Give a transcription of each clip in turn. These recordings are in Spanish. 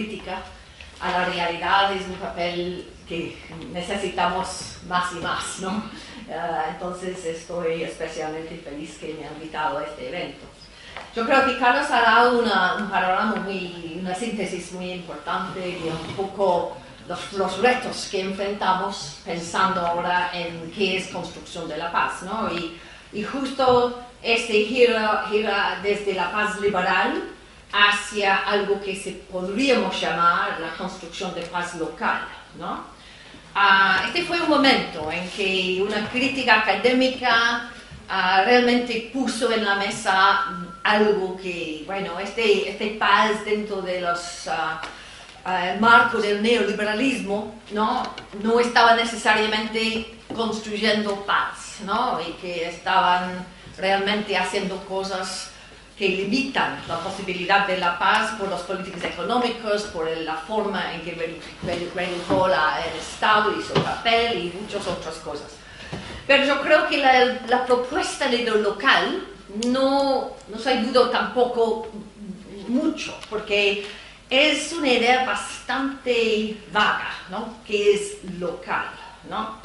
crítica a la realidad es un papel que necesitamos más y más, ¿no? Ah, entonces estoy especialmente feliz que me han invitado a este evento. Yo creo que Carlos ha dado un panorama muy, una síntesis muy importante de un poco los, los, retos que enfrentamos pensando ahora en qué es construcción de la paz, ¿no? Y, y justo este gira, gira desde la paz liberal hacia algo que se podríamos llamar la construcción de paz local, ¿no? Ah, este fue un momento en que una crítica académica ah, realmente puso en la mesa algo que, bueno, este, este paz dentro de los uh, marcos del neoliberalismo, ¿no? No estaba necesariamente construyendo paz, ¿no? Y que estaban realmente haciendo cosas que limitan la posibilidad de la paz por las políticas económicas, por la forma en que redujo el Estado y su papel y muchas otras cosas. Pero yo creo que la, la propuesta de lo local no nos ayudó tampoco mucho, porque es una idea bastante vaga, ¿no? Que es local, ¿no?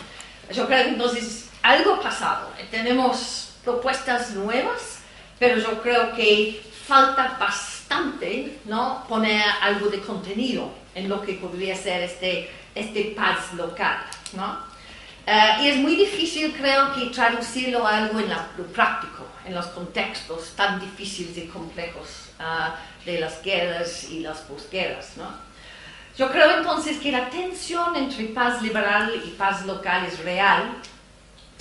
Yo creo que entonces algo ha pasado. Tenemos propuestas nuevas, pero yo creo que falta bastante, ¿no? Poner algo de contenido en lo que podría ser este, este paz local, ¿no? Eh, y es muy difícil, creo que, traducirlo a algo en lo práctico, en los contextos tan difíciles y complejos uh, de las guerras y las posguerras. ¿no? Yo creo entonces que la tensión entre paz liberal y paz local es real,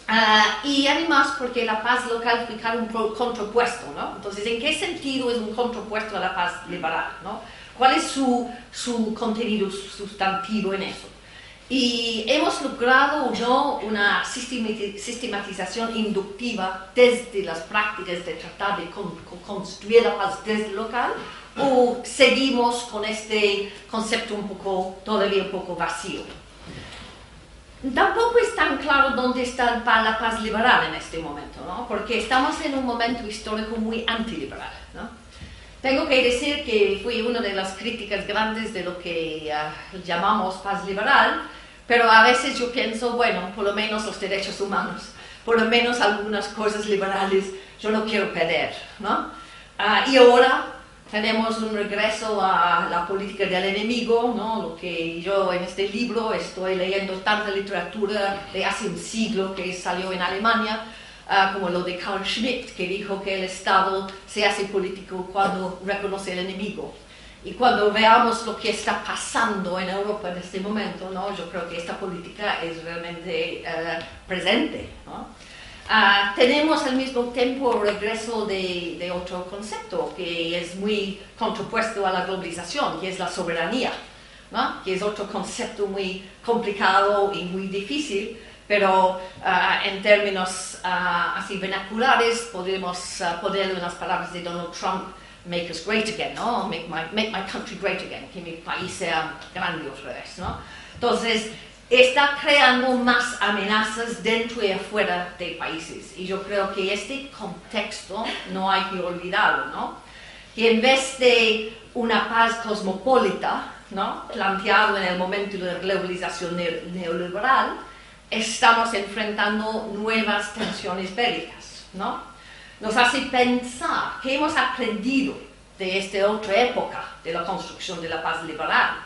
uh, y además porque la paz local fica un contrapuesto, ¿no? Entonces, ¿en qué sentido es un contrapuesto a la paz liberal, ¿no? ¿Cuál es su, su contenido sustantivo en eso? Y hemos logrado no una sistematización inductiva desde las prácticas de tratar de construir la paz desde local o seguimos con este concepto un poco, todavía un poco vacío. Tampoco es tan claro dónde está la paz liberal en este momento, ¿no? porque estamos en un momento histórico muy antiliberal. ¿no? Tengo que decir que fui una de las críticas grandes de lo que uh, llamamos paz liberal, pero a veces yo pienso, bueno, por lo menos los derechos humanos, por lo menos algunas cosas liberales, yo no quiero perder, ¿no? Uh, y ahora tenemos un regreso a la política del enemigo, ¿no? Lo que yo en este libro estoy leyendo tanta literatura de hace un siglo que salió en Alemania, Uh, como lo de Carl Schmitt, que dijo que el Estado se hace político cuando reconoce el enemigo. Y cuando veamos lo que está pasando en Europa en este momento, ¿no? yo creo que esta política es realmente uh, presente. ¿no? Uh, tenemos al mismo tiempo regreso de, de, otro concepto que es muy contrapuesto a la globalización, que es la soberanía, ¿no? que es otro concepto muy complicado y muy difícil, pero uh, en términos uh, así vernaculares podemos ponerle unas palabras de Donald Trump, make us great again, ¿no? Make my, make my country great again, que mi país sea grande otra vez, ¿no? Entonces, está creando más amenazas dentro y afuera de países. Y yo creo que este contexto no hay que olvidarlo, ¿no? Que en vez de una paz cosmopolita, ¿no? Planteado en el momento de la globalización neoliberal, estamos enfrentando nuevas tensiones bélicas, ¿no? Nos hace pensar qué hemos aprendido de esta otra época de la construcción de la paz liberal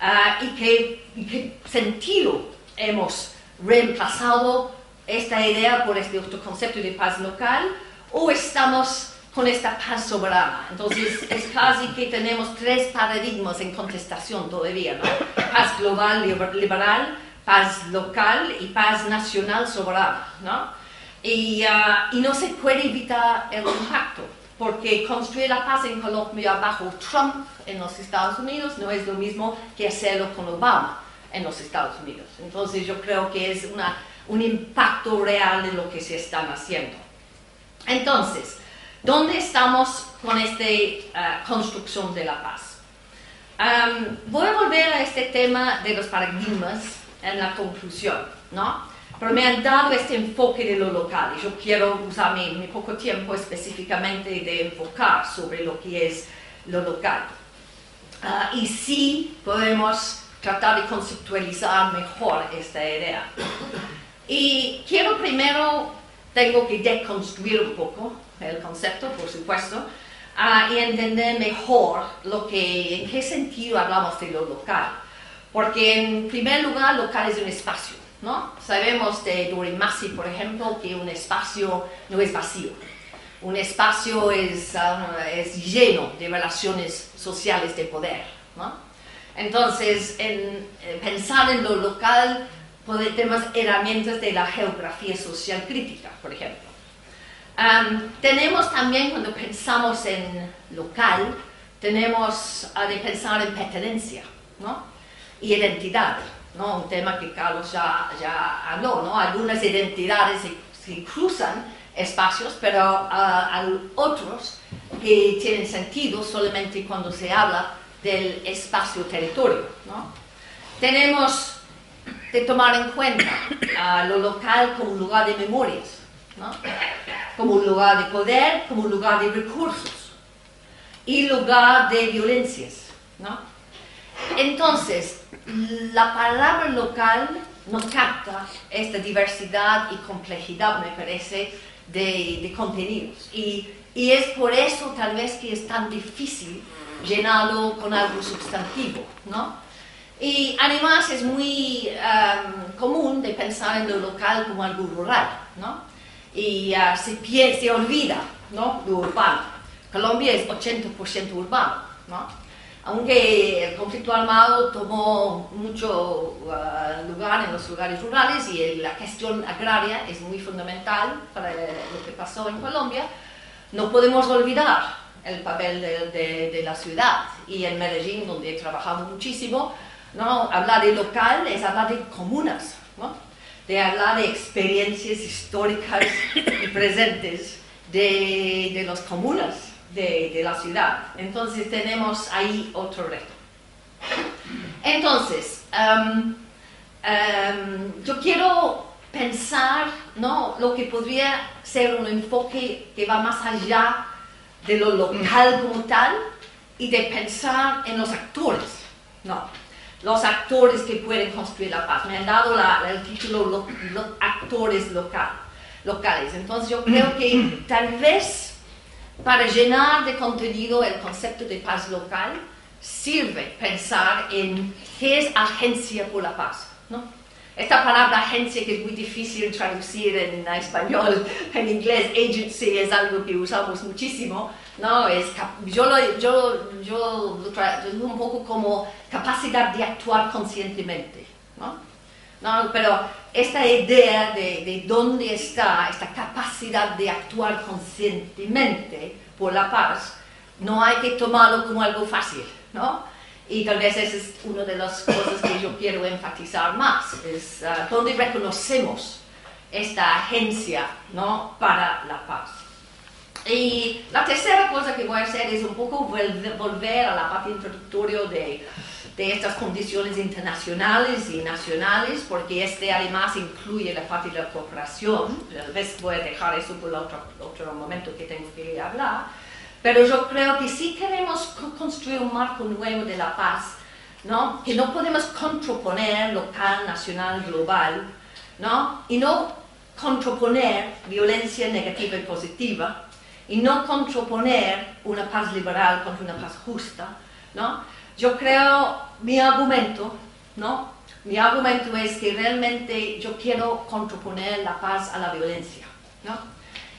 uh, y, qué, qué sentido hemos reemplazado esta idea por este otro concepto de paz local o estamos con esta paz soberana. Entonces es casi que tenemos tres paradigmas en contestación todavía, ¿no? Paz global liberal, paz local y paz nacional soberana, ¿no? Y, uh, y no se puede evitar el impacto, porque construir la paz en Colombia bajo Trump en los Estados Unidos no es lo mismo que hacerlo con Obama en los Estados Unidos. Entonces yo creo que es una, un impacto real de lo que se están haciendo. Entonces, ¿dónde estamos con esta uh, construcción de la paz? Um, voy a volver a este tema de los paradigmas en la conclusión, ¿no? Pero me han dado este enfoque de lo local y yo quiero usar mi, mi poco tiempo específicamente de enfocar sobre lo que es lo local. Ah, y sí podemos tratar de conceptualizar mejor esta idea. Y quiero primero, tengo que deconstruir un poco el concepto, por supuesto, ah, y entender mejor lo que, en qué sentido hablamos de lo local. Porque en primer lugar, local es un espacio, ¿no? Sabemos de Dorimasi, por ejemplo, que un espacio no es vacío. Un espacio es, ah, es lleno de relaciones sociales de poder, ¿no? Entonces, en, eh, pensar en lo local tenemos herramientas de la geografía social crítica, por ejemplo. tenemos también, cuando pensamos en local, tenemos de pensar en pertenencia ¿no? identidad, ¿no? un tema que Carlos ya, habló. ¿no? Algunas identidades se, cruzan espacios, pero hay otros que tienen sentido solamente cuando se habla del espacio-territorio. ¿no? Tenemos de tomar en cuenta a lo local como un lugar de memorias, como un lugar de poder, como un lugar de recursos y lugar de violencias. Entonces, la palabra local nos capta esta diversidad y complejidad, me parece, de, contenidos. Y, y, es por eso tal vez que es tan difícil llenarlo con algo sustantivo, ¿no? Y además es muy um, común de pensar en lo local como algo rural, ¿no? Y uh, se, se, olvida, ¿no? Lo urbano. Colombia es 80% urbano, ¿no? Aunque el conflicto armado tomó mucho uh, lugar en los lugares rurales y la cuestión agraria es muy fundamental para lo que pasó en Colombia, no podemos olvidar el papel de, de, de la ciudad. Y en Medellín, donde he trabajado muchísimo, ¿no? Hablar de local es hablar de comunas, ¿no? de hablar de experiencias históricas y presentes de, de las comunas de, de, la ciudad. Entonces tenemos ahí otro reto. Entonces, um, um, yo quiero pensar ¿no? lo que podría ser un enfoque que va más allá de lo local como tal y de pensar en los actores. ¿no? los actores que pueden construir la paz. Me han dado el título los actores local, locales. Entonces yo creo que tal vez para llenar de contenido el concepto de paz local sirve pensar en qué es agencia por la paz. ¿no? Esta palabra agencia que es muy difícil traducir en español, en inglés agency es algo que usamos muchísimo, ¿no? Es, yo, lo, yo, yo lo un poco como capacidad de actuar conscientemente, ¿no? ¿No? Pero esta idea de, de, dónde está esta capacidad de actuar conscientemente por la paz, no hay que tomarlo como algo fácil, ¿no? Y tal vez esa es una de las cosas que yo quiero enfatizar más, es uh, dónde reconocemos esta agencia, ¿no? Para la paz. Y la tercera cosa que voy a hacer es un poco volver a la parte introductoria de, de estas condiciones internacionales y nacionales, porque este además incluye la parte de la cooperación. Tal vez voy a dejar eso por otro, otro momento que tengo que hablar. Pero yo creo que si queremos construir un marco nuevo de la paz, ¿no? que no podemos contraponer local, nacional, global, ¿no? y no contraponer violencia negativa y positiva, y no contraponer una paz liberal contra una paz justa, ¿no? Yo creo, mi argumento, ¿no? Mi argumento es que realmente yo quiero contraponer la paz a la violencia, ¿no?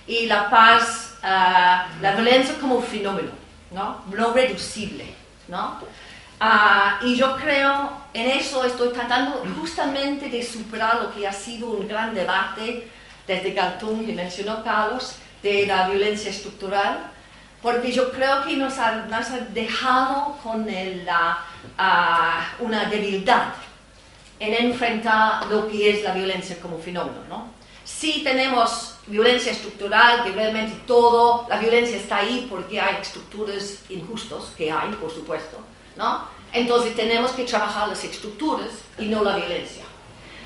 Y la paz, uh, la violencia como fenómeno, ¿no? No reducible, ¿no? Uh, y yo creo, en eso estoy tratando justamente de superar lo que ha sido un gran debate desde Galtung, que mencionó Carlos, de la violencia estructural, porque yo creo que nos ha, nos ha dejado con la, uh, una debilidad en enfrentar lo que es la violencia como fenómeno. ¿no? Sí tenemos violencia estructural, que realmente todo, la violencia está ahí porque hay estructuras injustas, que hay, por supuesto, ¿no? Entonces tenemos que trabajar las estructuras y no la violencia.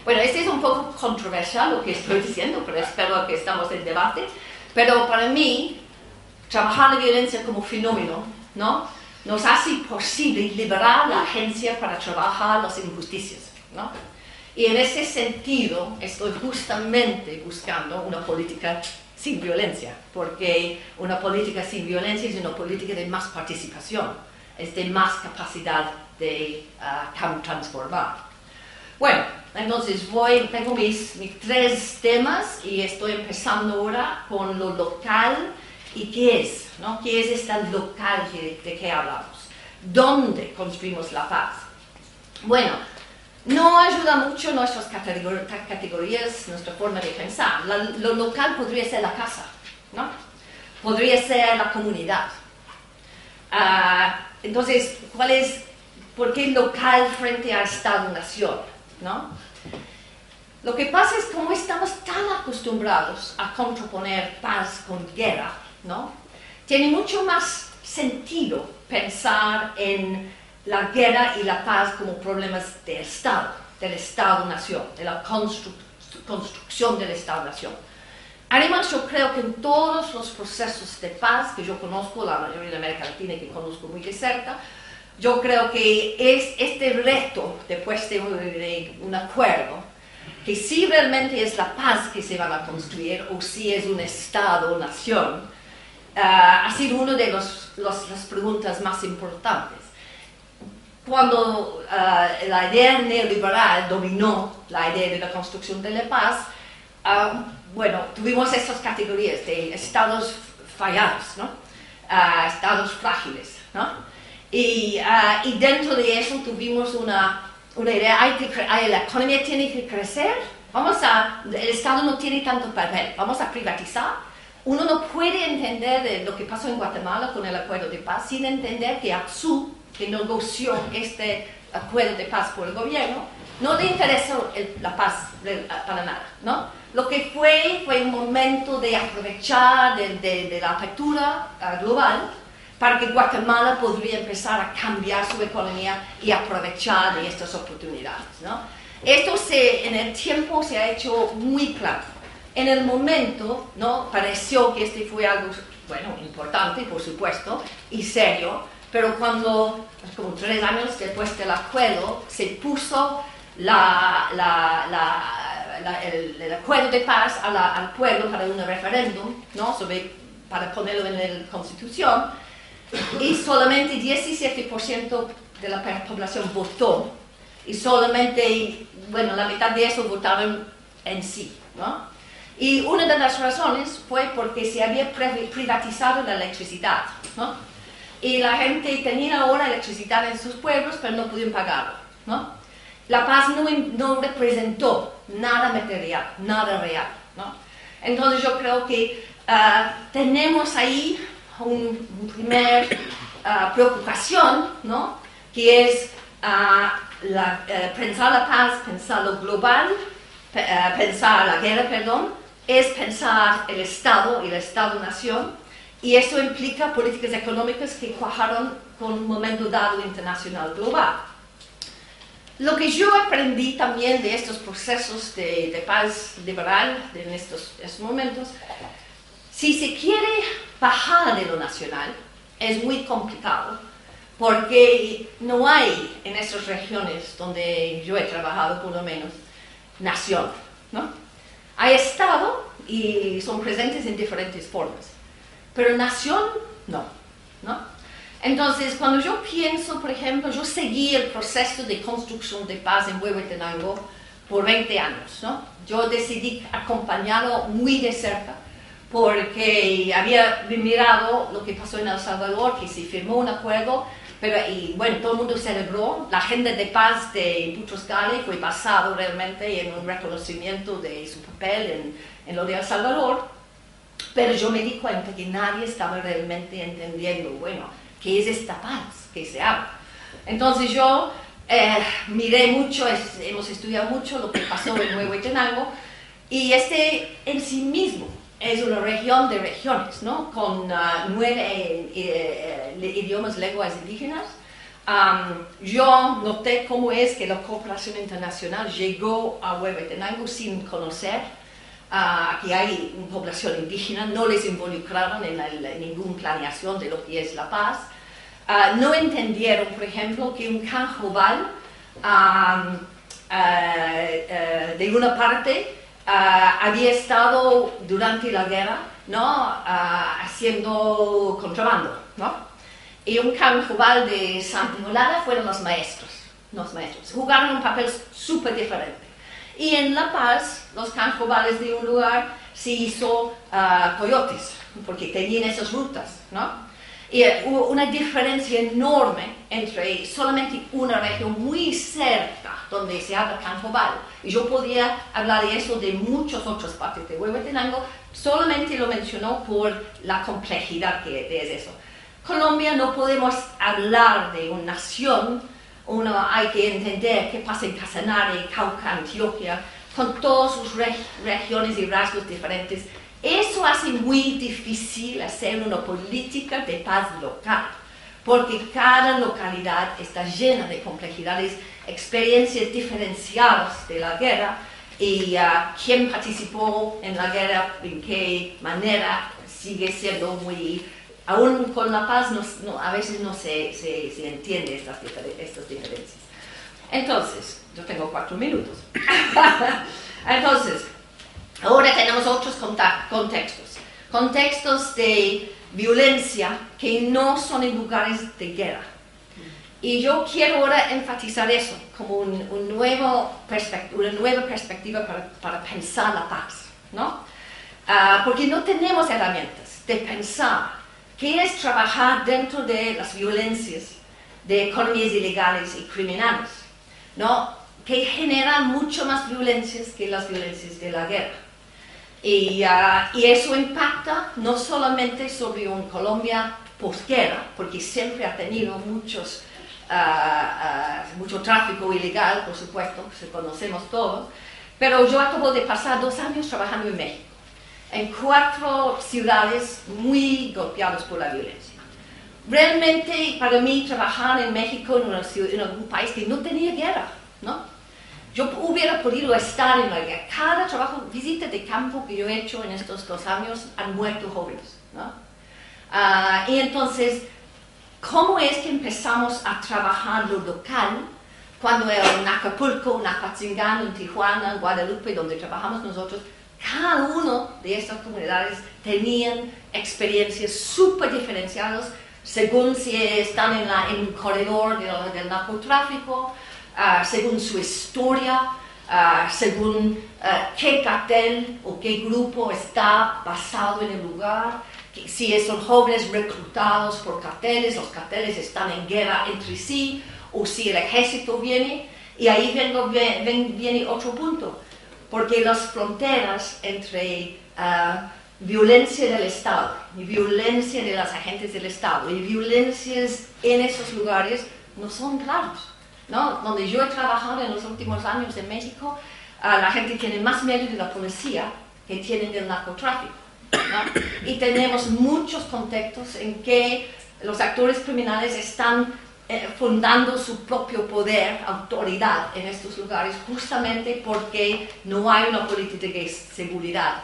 Bueno, este es un poco controversial lo que estoy diciendo, pero espero que estamos en debate. Pero para mí, trabajar la violencia como fenómeno, ¿no? nos hace posible liberar la agencia para trabajar las injusticias. ¿no? Y en ese sentido estoy justamente buscando una política sin violencia, porque una política sin violencia es una política de más participación, es de más capacidad de uh, transformar. Bueno, entonces voy, tengo mis, mis, tres temas y estoy empezando ahora con lo local y qué es, ¿no? ¿Qué es esta local de, de que hablamos? ¿Dónde construimos la paz? Bueno, no ayuda mucho nuestras categorías, nuestra forma de pensar. lo local podría ser la casa, ¿no? Podría ser la comunidad. Ah, entonces, ¿cuál es, por qué local frente a Estado-Nación, ¿no? Lo que pasa es como estamos tan acostumbrados a contraponer paz con guerra, ¿no? Tiene mucho más sentido pensar en la guerra y la paz como problemas de Estado, del Estado-nación, de la construcción del Estado-nación. Además, yo creo que en todos los procesos de paz que yo conozco, la mayoría de América Latina que conozco muy de cerca, yo creo que es este reto después de, de un acuerdo, que si realmente es la paz que se va a construir o si es un Estado-nación, ha sido una de los, las preguntas más importantes cuando uh, la idea neoliberal dominó la idea de la construcción de la paz, uh, bueno, tuvimos estas categorías de estados fallados, ¿no? Uh, estados frágiles, ¿no? Y, y, dentro de eso tuvimos una, una idea, hay que, hay, la economía tiene que crecer, vamos a, el Estado no tiene tanto papel, vamos a privatizar. Uno no puede entender lo que pasó en Guatemala con el acuerdo de paz sin entender que APSU que negoció este acuerdo de paz por el gobierno, no le interesó la paz para nada, ¿no? Lo que fue fue un momento de aprovechar de, la apertura ah, global para que Guatemala podría empezar a cambiar su economía y aprovechar de estas oportunidades, ¿no? Esto se, en el tiempo se ha hecho muy claro. En el momento, ¿no? Pareció que este fue algo, bueno, importante, por supuesto, y serio, pero cuando, como tres años después del acuerdo, se puso el, acuerdo de paz al pueblo para un referéndum, ¿no? Sobre, para ponerlo en la Constitución, y solamente 17% de la población votó, y solamente, bueno, la mitad de eso votaron en sí, ¿no? Y una de las razones fue porque se había privatizado la electricidad, ¿no? y la gente tenía ahora electricidad en sus pueblos, pero no podían pagarlo. ¿no? La paz no, no representó nada material, nada real. Entonces yo creo que ah, tenemos ahí una un primer uh, preocupación, que es uh, la, uh, pensar la paz, pensar lo global, pensar la guerra, perdón, es pensar el Estado y el Estado-nación y eso implica políticas económicas que cuajaron con un momento dado internacional global. Lo que yo aprendí también de estos procesos de, de paz liberal en estos, estos, momentos, si se quiere bajar de lo nacional, es muy complicado, porque no hay en estas regiones donde yo he trabajado por lo menos nación, ¿no? Hay Estado y son presentes en diferentes formas pero nación no, ¿no? Entonces, cuando yo pienso, por ejemplo, yo seguí el proceso de construcción de paz en Huehuetenango por 20 años, ¿no? Yo decidí acompañarlo muy de cerca porque había mirado lo que pasó en El Salvador, que se firmó un acuerdo, pero y bueno, todo el mundo celebró. La agenda de paz de Butros Ghali fue basado realmente en un reconocimiento de su papel en, en lo de El Salvador. Pero yo me di cuenta que nadie estaba realmente entendiendo, bueno, ¿qué es esta paz que se habla? Entonces yo eh, miré mucho, hemos estudiado mucho lo que pasó en Nuevo Etenango, y este en sí mismo es una región de regiones, ¿no? Con uh, nueve eh, eh, idiomas, lenguas indígenas. Um, yo noté cómo es que la cooperación internacional llegó a Huehuetenango sin conocer que hay una población indígena, no les involucraron en, ninguna planeación de lo que es la paz. ah, no entendieron, por ejemplo, que un canjobal ah, de una parte había estado durante la guerra ¿no? haciendo contrabando. ¿no? Y un canjobal de Santa Inolada fueron los maestros. Los maestros. Jugaron un papel súper diferente. Y en La Paz, los canjobales de un lugar se hizo coyotes, porque tenían esas rutas, ¿no? Y hubo una diferencia enorme entre solamente una región muy cerca donde se habla canjobal. Y yo podía hablar de eso de muchas otras partes de Huehuetenango, solamente lo mencionó por la complejidad que es eso. Colombia no podemos hablar de una nación, uno hay que entender qué pasa en Casanare, Cauca, Antioquia, con todas sus regiones y rasgos diferentes eso hace muy difícil hacer una política de paz local, porque cada localidad está llena de complejidades, experiencias diferenciadas de la guerra y uh, quién participó en la guerra, en qué manera, sigue siendo muy... Aún con la paz a veces no se, se, entiende estas, estas diferencias. Entonces, yo tengo cuatro minutos. Entonces, Ahora tenemos otros contextos, contextos de violencia que no son en lugares de guerra. Y yo quiero ahora enfatizar eso como un, nuevo una nueva perspectiva para, pensar la paz, ¿no? Ah, porque no tenemos herramientas de pensar qué es trabajar dentro de las violencias de economías ilegales y criminales, ¿no? Que generan mucho más violencias que las violencias de la guerra. Y, ah, y, eso impacta no solamente sobre un Colombia posguerra, porque siempre ha tenido muchos, ah, mucho tráfico ilegal, por supuesto, que conocemos todos, pero yo acabo de pasar dos años trabajando en México, en cuatro ciudades muy golpeadas por la violencia. Realmente para mí trabajar en México, en, en un país que no tenía guerra, ¿no? Yo hubiera podido estar en la guerra. Cada trabajo, visita de campo que yo he hecho en estos dos años, han muerto jóvenes. ¿no? Ah, y entonces, ¿cómo es que empezamos a trabajar lo local cuando en Acapulco, en Apatzingán, en Tijuana, en Guadalupe, donde trabajamos nosotros, cada uno de estas comunidades tenían experiencias súper diferenciadas según si están en, la, un corredor del narcotráfico, Ah, según su historia, ah, según ah, qué cartel o qué grupo está basado en el lugar, si son jóvenes reclutados por carteles, los carteles están en guerra entre sí, o si el ejército viene, y ahí viene otro punto, porque las fronteras entre violencia del Estado y violencia de los agentes del Estado y violencias en esos lugares no son claros. ¿No? Donde yo he trabajado en los últimos años en México, la gente tiene más miedo de la policía que tienen del narcotráfico. Y tenemos muchos contextos en que los actores criminales están eh, fundando su propio poder, autoridad en estos lugares, justamente porque no hay una política de seguridad.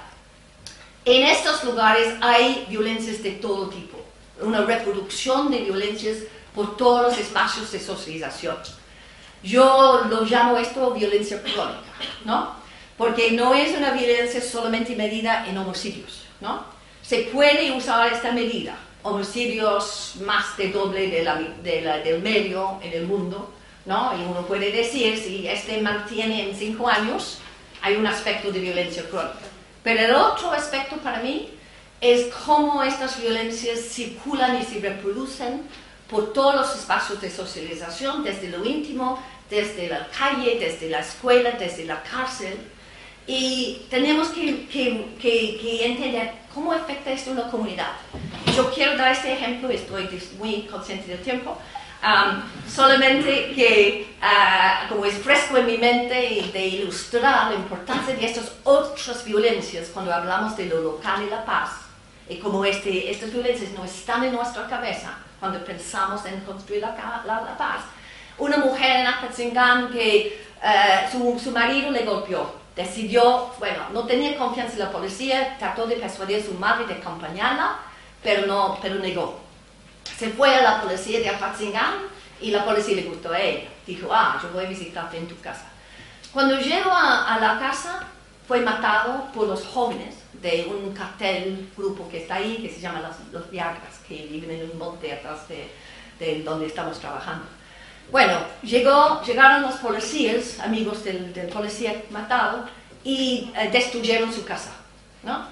En estos lugares hay violencias de todo tipo, una reproducción de violencias por todos los espacios de socialización. Yo lo llamo esto violencia crónica, ¿no? Porque no es una violencia solamente medida en homicidios, ¿no? Se puede usar esta medida, homicidios más de doble de la, del medio en el mundo, ¿no? Y uno puede decir, si este mantiene en cinco años, hay un aspecto de violencia crónica. Pero el otro aspecto para mí es cómo estas violencias circulan y se reproducen por todos los espacios de socialización, desde lo íntimo desde la calle, desde la escuela, desde la cárcel. Y tenemos que, que, que, entender cómo afecta esto a una comunidad. Yo quiero dar este ejemplo, estoy muy consciente del tiempo, um, solamente que, uh, como es fresco en mi mente, de ilustrar la importancia de estas otras violencias cuando hablamos de lo local y la paz, y como este, estas violencias no están en nuestra cabeza cuando pensamos en construir la, la, la paz, una mujer en Apatzingán que eh, su, su, marido le golpeó. Decidió, bueno, no tenía confianza en la policía, trató de persuadir a su madre de acompañarla, pero, no, pero negó. Se fue a la policía de Apatzingán y la policía le gustó a ella. Dijo, ah, yo voy a visitarte en tu casa. Cuando llegó a, la casa, fue matado por los jóvenes de un cartel, grupo que está ahí, que se llama los, Viagras, que viven en un monte atrás de, donde estamos trabajando. Bueno, llegaron los policías, amigos del, policía matado, y eh, destruyeron su casa. ¿no?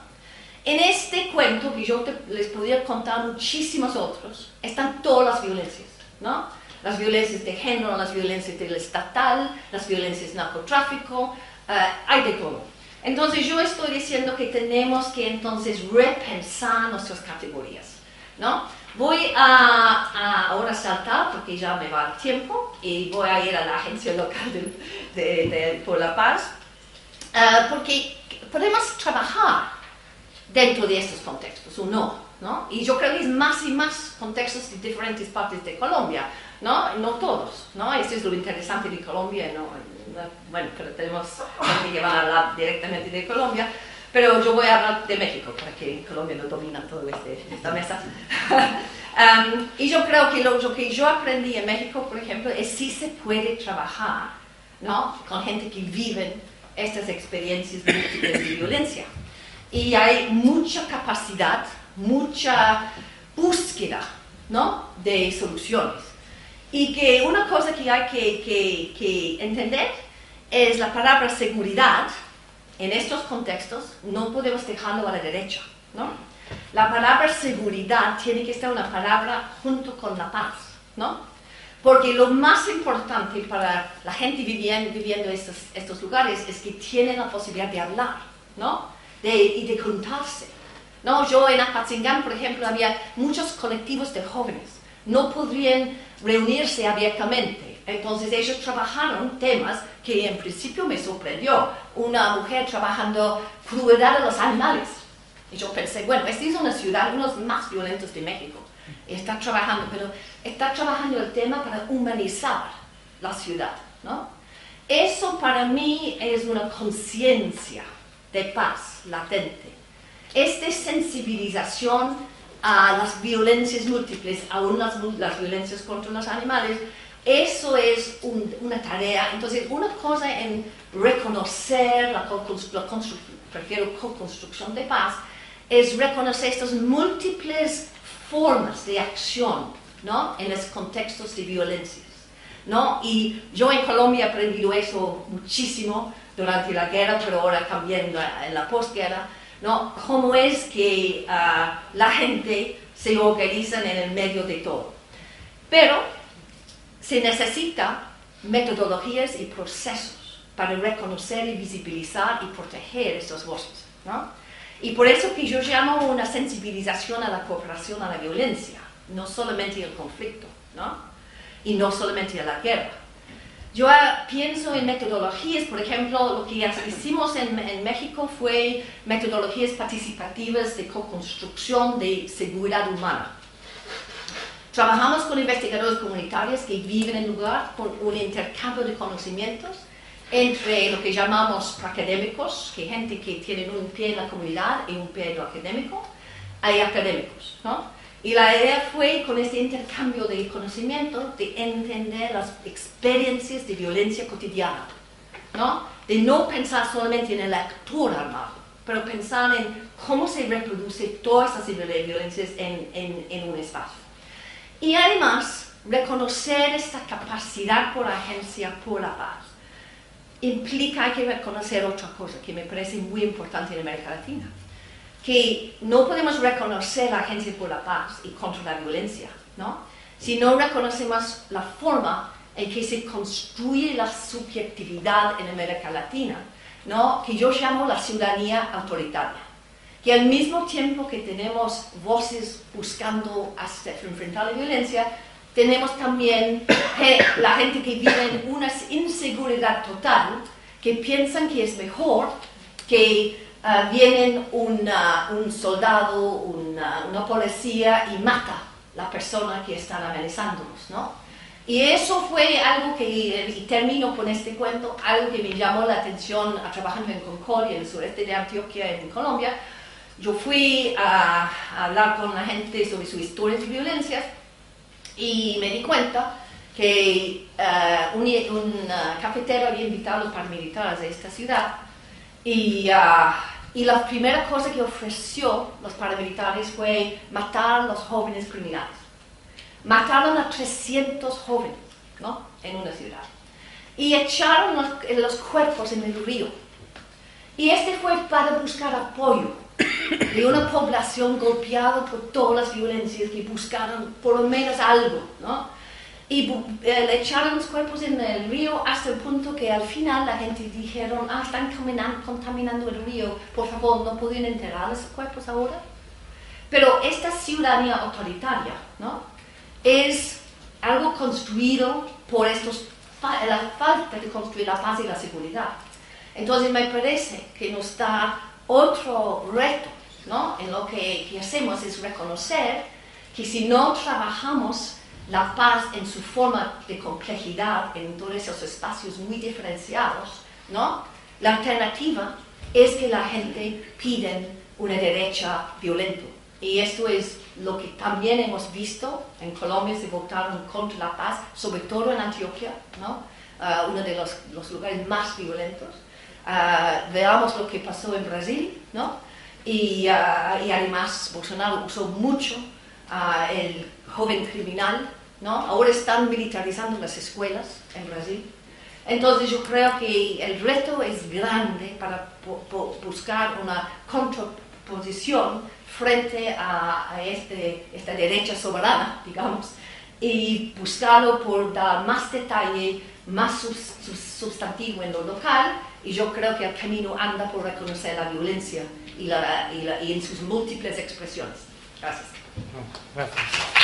En este cuento, que yo les podría contar muchísimos otros, están todas las violencias. ¿no? Las violencias de género, las violencias del estatal, las violencias narcotráfico, eh, hay de todo. Entonces yo estoy diciendo que tenemos que entonces repensar nuestras categorías. ¿no? Voy a, ahora saltar porque ya me va el tiempo y voy a ir a la agencia local de, por la paz uh, porque podemos trabajar dentro de estos contextos o no, no, Y yo creo que es más y más contextos de diferentes partes de Colombia, ¿no? No todos, ¿no? Eso es lo interesante de Colombia, ¿no? Bueno, pero tenemos que llevar a directamente de Colombia, pero yo voy a hablar de México, para que Colombia no domina todo este, esta mesa. Um, y yo creo que lo, que yo aprendí en México, por ejemplo, es si se puede trabajar ¿no? con gente que vive estas experiencias de violencia. Y hay mucha capacidad, mucha búsqueda ¿no? de soluciones. Y que una cosa que hay que, que, que entender es la palabra seguridad en estos contextos no podemos dejarlo a la derecha, ¿no? La palabra seguridad tiene que estar una palabra junto con la paz, ¿no? Porque lo más importante para la gente viviendo, viviendo estos, estos lugares es que tienen la posibilidad de hablar, ¿no? De, y de juntarse. ¿no? Yo en Apatzingán, por ejemplo, había muchos colectivos de jóvenes. No podrían reunirse abiertamente. Entonces ellos trabajaron temas que en principio me sorprendió. Una mujer trabajando crueldad de los animales. Y yo pensé, bueno, esta es una ciudad, uno de los más violentos de México. Está trabajando, pero está trabajando el tema para humanizar la ciudad, ¿no? Eso para mí es una conciencia de paz latente. Esta sensibilización a las violencias múltiples, aún las, las violencias contra los animales, eso es una tarea. Entonces, una cosa en reconocer la, construcción, prefiero co-construcción de paz, es reconocer estas múltiples formas de acción ¿no? en los contextos de violencias. ¿no? Y yo en Colombia he aprendido eso muchísimo durante la guerra, pero ahora también la, en la posguerra, ¿no? cómo es que uh, la gente se organiza en el medio de todo. Pero se necesita metodologías y procesos para reconocer y visibilizar y proteger estas voces. ¿no? Y por eso que yo llamo una sensibilización a la cooperación a la violencia, no solamente el conflicto, ¿no? y no solamente a la guerra. Yo pienso en metodologías, por ejemplo, lo que hicimos en, en México fue metodologías participativas de co-construcción de seguridad humana. Trabajamos con investigadores comunitarios que viven en lugar con un intercambio de conocimientos entre lo que llamamos académicos, que gente que tiene un pie en la comunidad y un pie en lo académico, hay académicos, ¿no? Y la idea fue, con este intercambio de conocimiento, de entender las experiencias de violencia cotidiana, ¿no? De no pensar solamente en el actor armado, pero pensar en cómo se reproduce todas esas violencias en, en, en un espacio. Y además, reconocer esta capacidad por agencia por la paz implica que reconocer otra cosa que me parece muy importante en América Latina, que no podemos reconocer la agencia por la paz y contra la violencia, ¿no? si no reconocemos la forma en que se construye la subjetividad en América Latina, ¿no? que yo llamo la ciudadanía autoritaria que al mismo tiempo que tenemos voces buscando enfrentar la violencia, tenemos también la gente que vive en una inseguridad total, que piensan que es mejor que uh, viene un soldado, una, una, policía y mata la persona que está amenazándonos, ¿no? Y eso fue algo que, y termino con este cuento, algo que me llamó la atención trabajando en Concordia, en el sureste de Antioquia, en Colombia, yo fui a, hablar con la gente sobre su historia de violencia Y me di cuenta que eh, un, un cafetero había invitado a los paramilitares de esta ciudad y, ah, y la primera cosa que ofreció los paramilitares fue matar a los jóvenes criminales. Mataron a 300 jóvenes ¿no? en una ciudad y echaron los, los cuerpos en el río. Y este fue para buscar apoyo de una población golpeada por todas las violencias que buscaron por lo menos algo, ¿no? Y eh, le echaron los cuerpos en el río hasta el punto que al final la gente dijeron, ah, están contaminando el río, por favor, ¿no pueden enterrar esos cuerpos ahora? Pero esta ciudadanía autoritaria, ¿no? Es algo construido por estos, la falta de construir la paz y la seguridad. Entonces me parece que nos da otro reto, ¿no? En lo que, hacemos es reconocer que si no trabajamos la paz en su forma de complejidad en todos esos espacios muy diferenciados, ¿no? La alternativa es que la gente pide una derecha violenta. Y esto es lo que también hemos visto en Colombia, se votaron contra la paz, sobre todo en Antioquia, ¿no? Ah, uno de los, los, lugares más violentos. Uh, veamos lo que pasó en Brasil, ¿no? Y, uh, y además Bolsonaro usó mucho el joven criminal, ¿no? Ahora están militarizando las escuelas en Brasil. Entonces yo creo que el reto es grande para buscar una contraposición frente a, a este, esta derecha soberana, digamos, y buscarlo por dar más detalle, más sustantivo en lo local, y yo creo que el camino anda por reconocer la violencia y, la, y, la, y en sus múltiples expresiones. Gracias. Gracias.